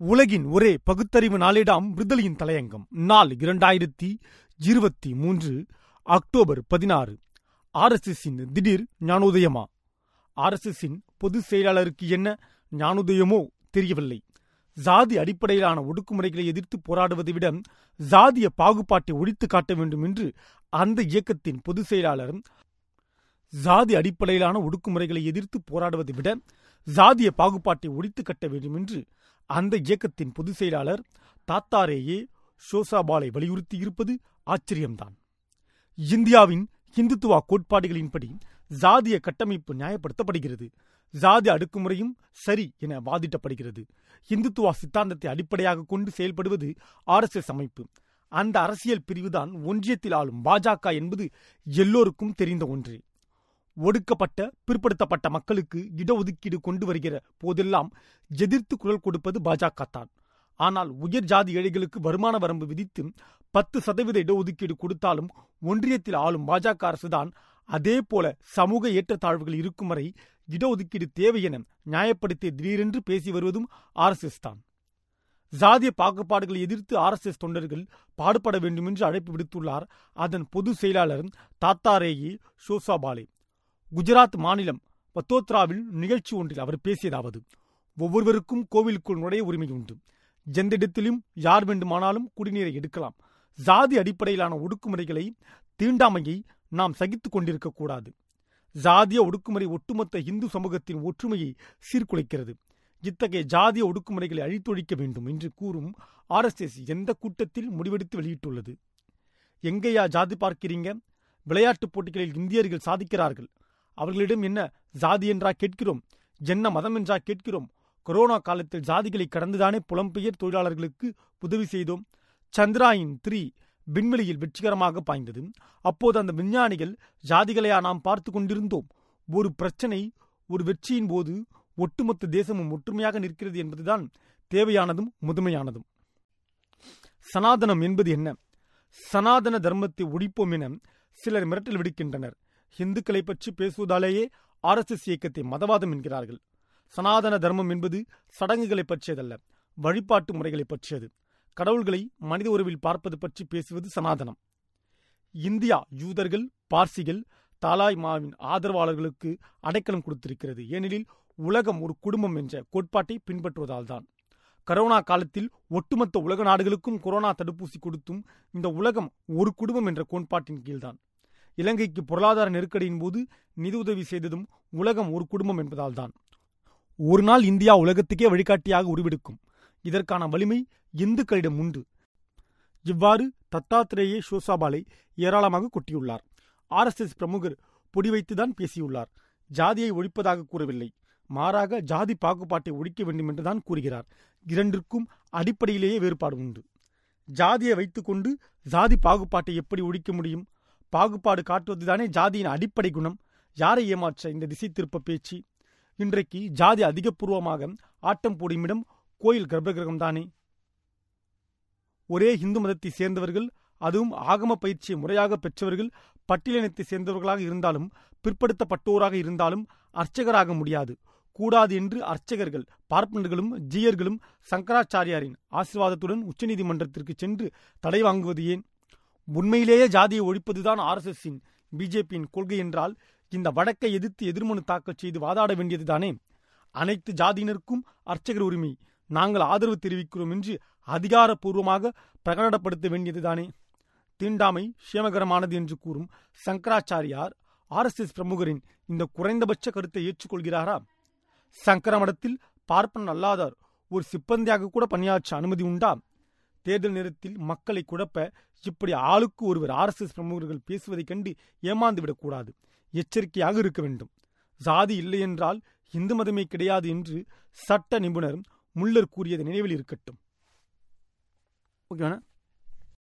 உலகின் ஒரே பகுத்தறிவு நாளிடம் விடுதலையின் தலையங்கம். நாள் இரண்டாயிரத்தி இருபத்தி மூன்று அக்டோபர் பதினாறு. ஆர்எஸ்எஸின் திடீர் ஞானோதயமா? ஆர்எஸ்எஸின் பொதுச் செயலாளருக்கு என்ன ஞானோதயமோ தெரியவில்லை. ஜாதி அடிப்படையிலான ஒடுக்குமுறைகளை எதிர்த்து போராடுவதை விட ஜாதிய பாகுபாட்டை ஒழித்து காட்ட வேண்டும் என்று அந்த இயக்கத்தின் பொதுச் செயலாளர் சாதி அடிப்படையிலான ஒடுக்குமுறைகளை எதிர்த்து போராடுவதை விட ஜாதிய பாகுபாட்டை ஒழித்து கட்ட வேண்டும் என்று அந்த இயக்கத்தின் பொதுச் செயலாளர் தாத்தாரேயே ஷோசாபாலை வலியுறுத்தியிருப்பது ஆச்சரியம்தான். இந்தியாவின் இந்துத்துவா கோட்பாடுகளின்படி ஜாதிய கட்டமைப்பு நியாயப்படுத்தப்படுகிறது. ஜாதி அடுக்குமுறையும் சரி என வாதிட்டப்படுகிறது. இந்துத்துவா சித்தாந்தத்தை அடிப்படையாக கொண்டு செயல்படுவது ஆர்எஸ்எஸ் அமைப்பு. அந்த அரசியல் பிரிவுதான் ஒன்றியத்தில் ஆளும் பாஜக என்பது எல்லோருக்கும் தெரிந்த ஒன்றே. ஒடுக்கப்பட்ட பிற்படுத்தப்பட்ட மக்களுக்கு இடஒதுக்கீடு கொண்டு வருகிற போதெல்லாம் எதிர்த்து குரல் கொடுப்பது பாஜக தான். ஆனால் உயர் ஜாதி ஏழைகளுக்கு வருமான வரம்பு விதித்து பத்து சதவீத இடஒதுக்கீடு கொடுத்தாலும் ஒன்றியத்தில் ஆளும் பாஜக அரசுதான் அதே போல சமூக ஏற்றத்தாழ்வுகள் இருக்கும் வரை இடஒதுக்கீடு தேவை என நியாயப்படுத்தி திடீரென்று பேசி வருவதும் ஆர்எஸ்எஸ் தான். சாதிய பாகுபாடுகளை எதிர்த்து ஆர்எஸ்எஸ் தொண்டர்கள் பாடுபட வேண்டும் என்று அழைப்பு விடுத்துள்ளார். அதன் பொதுச் செயலாளர் தாத்தாரேயி ஷோசாபாலே குஜராத் மாநிலம் பத்தோத்ராவில் நிகழ்ச்சி ஒன்றில் அவர் பேசியதாவது ஒவ்வொருவருக்கும் கோவிலுக்குள் நுழைய உரிமை உண்டு. எந்த இடத்திலும் யார் வேண்டுமானாலும் குடிநீரை எடுக்கலாம். சாதி அடிப்படையிலான ஒடுக்குமுறைகளை தீண்டாமையை நாம் சகித்துக் கொண்டிருக்க கூடாது. ஜாதிய ஒடுக்குமுறை ஒட்டுமொத்த இந்து சமூகத்தின் ஒற்றுமையை சீர்குலைக்கிறது. இத்தகைய ஜாதிய ஒடுக்குமுறைகளை அழித்தொழிக்க வேண்டும் என்று கூறும் ஆர்எஸ்எஸ் எந்த கூட்டத்தில் முடிவெடுத்து வெளியிட்டுள்ளது. எங்கேயா ஜாதி பார்க்கிறீங்க? விளையாட்டுப் போட்டிகளில் இந்தியர்கள் சாதிக்கிறார்கள். அவர்களிடம் என்ன ஜாதி என்றா கேட்கிறோம் என்ன மதம் என்றா கேட்கிறோம் கொரோனா காலத்தில் ஜாதிகளை கடந்துதானே புலம்பெயர் தொழிலாளர்களுக்கு உதவி செய்தோம். சந்திராயின் த்ரீ விண்வெளியில் வெற்றிகரமாக பாய்ந்தது. அப்போது அந்த விஞ்ஞானிகள் ஜாதிகளையா நாம் பார்த்து கொண்டிருந்தோம். ஒரு பிரச்சனை ஒரு வெற்றியின் போது ஒட்டுமொத்த தேசமும் ஒற்றுமையாக நிற்கிறது என்பதுதான் தேவையானதும் முதுமையானதும் சனாதனம் என்பது என்ன? சனாதன தர்மத்தை ஒழிப்போம் என சிலர் மிரட்டல் விடுக்கின்றனர். இந்துக்களை பற்றி பேசுவதாலேயே ஆர்எஸ்எஸ் இயக்கத்தை மதவாதம் என்கிறார்கள். சனாதன தர்மம் என்பது சடங்குகளை பற்றியதல்ல வழிபாட்டு முறைகளை பற்றியது. கடவுள்களை மனித உறவில் பார்ப்பது பற்றி பேசுவது சனாதனம். இந்தியா யூதர்கள் பார்சிகள் தாலாய் மாவின் ஆதரவாளர்களுக்கு அடைக்கலம் கொடுத்திருக்கிறது. ஏனெனில் உலகம் ஒரு குடும்பம் என்ற கோட்பாட்டை பின்பற்றுவதால் தான் கரோனா காலத்தில் ஒட்டுமொத்த உலக நாடுகளுக்கும் கொரோனா தடுப்பூசி கொடுத்தும் இந்த உலகம் ஒரு குடும்பம் என்ற கோட்பாட்டின் கீழ்தான். இலங்கைக்கு பொருளாதார நெருக்கடியின் போது நிதியுதவி செய்ததும் உலகம் ஒரு குடும்பம் என்பதால் தான் ஒரு நாள் இந்தியா உலகத்துக்கே வழிகாட்டியாக உருவெடுக்கும். இதற்கான வலிமை இந்துக்களிடம் உண்டு. இவ்வாறு தத்தாத்திரேயே ஷோசாபாலை ஏராளமாக கொட்டியுள்ளார். ஆர்எஸ்எஸ் பிரமுகர் பொடி வைத்துதான் பேசியுள்ளார். ஜாதியை ஒழிப்பதாக கூறவில்லை. மாறாக ஜாதி பாகுபாட்டை ஒழிக்க வேண்டும் என்றுதான் கூறுகிறார். இரண்டிற்கும் அடிப்படையிலேயே வேறுபாடு உண்டு. ஜாதியை வைத்துக்கொண்டு ஜாதி பாகுபாட்டை எப்படி ஒழிக்க முடியும்? பாகுபாடு காட்டுவதுதானே ஜாதியின் அடிப்படை குணம்? யாரை ஏமாற்ற இந்த திசை திருப்ப பேச்சு? இன்றைக்கு ஜாதி அதிகபூர்வமாக ஆட்டம் போடுமிடம் கோயில் கர்ப்பகிரகம் தானே ஒரே இந்து மதத்தை சேர்ந்தவர்கள் அதுவும் ஆகம பயிற்சியை முறையாக பெற்றவர்கள் பட்டியலினத்தை சேர்ந்தவர்களாக இருந்தாலும் பிற்படுத்தப்பட்டோராக இருந்தாலும் அர்ச்சகராக முடியாது. கூடாது என்று அர்ச்சகர்கள் பார்ப்பனர்களும் ஜீயர்களும் சங்கராச்சாரியாரின் ஆசிர்வாதத்துடன் உச்சநீதிமன்றத்திற்கு சென்று தடை வாங்குவது ஏன்? உண்மையிலேயே ஜாதியை ஒழிப்பதுதான் ஆர்எஸ்எஸ்ஸின் பிஜேபியின் கொள்கை என்றால் இந்த வழக்கை எதிர்த்து எதிர்மனு தாக்கல் செய்து வாதாட வேண்டியதுதானே? அனைத்து ஜாதியினருக்கும் அர்ச்சகர் உரிமை. நாங்கள் ஆதரவு தெரிவிக்கிறோம் என்று அதிகாரப்பூர்வமாக பிரகடனப்படுத்த வேண்டியதுதானே? தீண்டாமை சேமகரமானது என்று கூறும் சங்கராச்சாரியார் ஆர்எஸ்எஸ் பிரமுகரின் இந்த குறைந்தபட்ச கருத்தை ஏற்றுக்கொள்கிறாரா? சங்கர மடத்தில் பார்ப்பன் அல்லாதார் ஒரு சிப்பந்தியாக கூட பணியாற்ற அனுமதி உண்டா? தேர்தல் நேரத்தில் மக்களை குழப்ப இப்படி ஆளுக்கு ஒருவர் ஆர்எஸ்எஸ் பிரமுகர்கள் பேசுவதைக் கண்டு ஏமாந்து விடக்கூடாது எச்சரிக்கையாக இருக்க வேண்டும். சாதி இல்லை என்றால் இந்து மதமே கிடையாது என்று சட்ட நிபுணர் முல்லர் கூறியது நினைவில் இருக்கட்டும். ஓகேவாண்ணா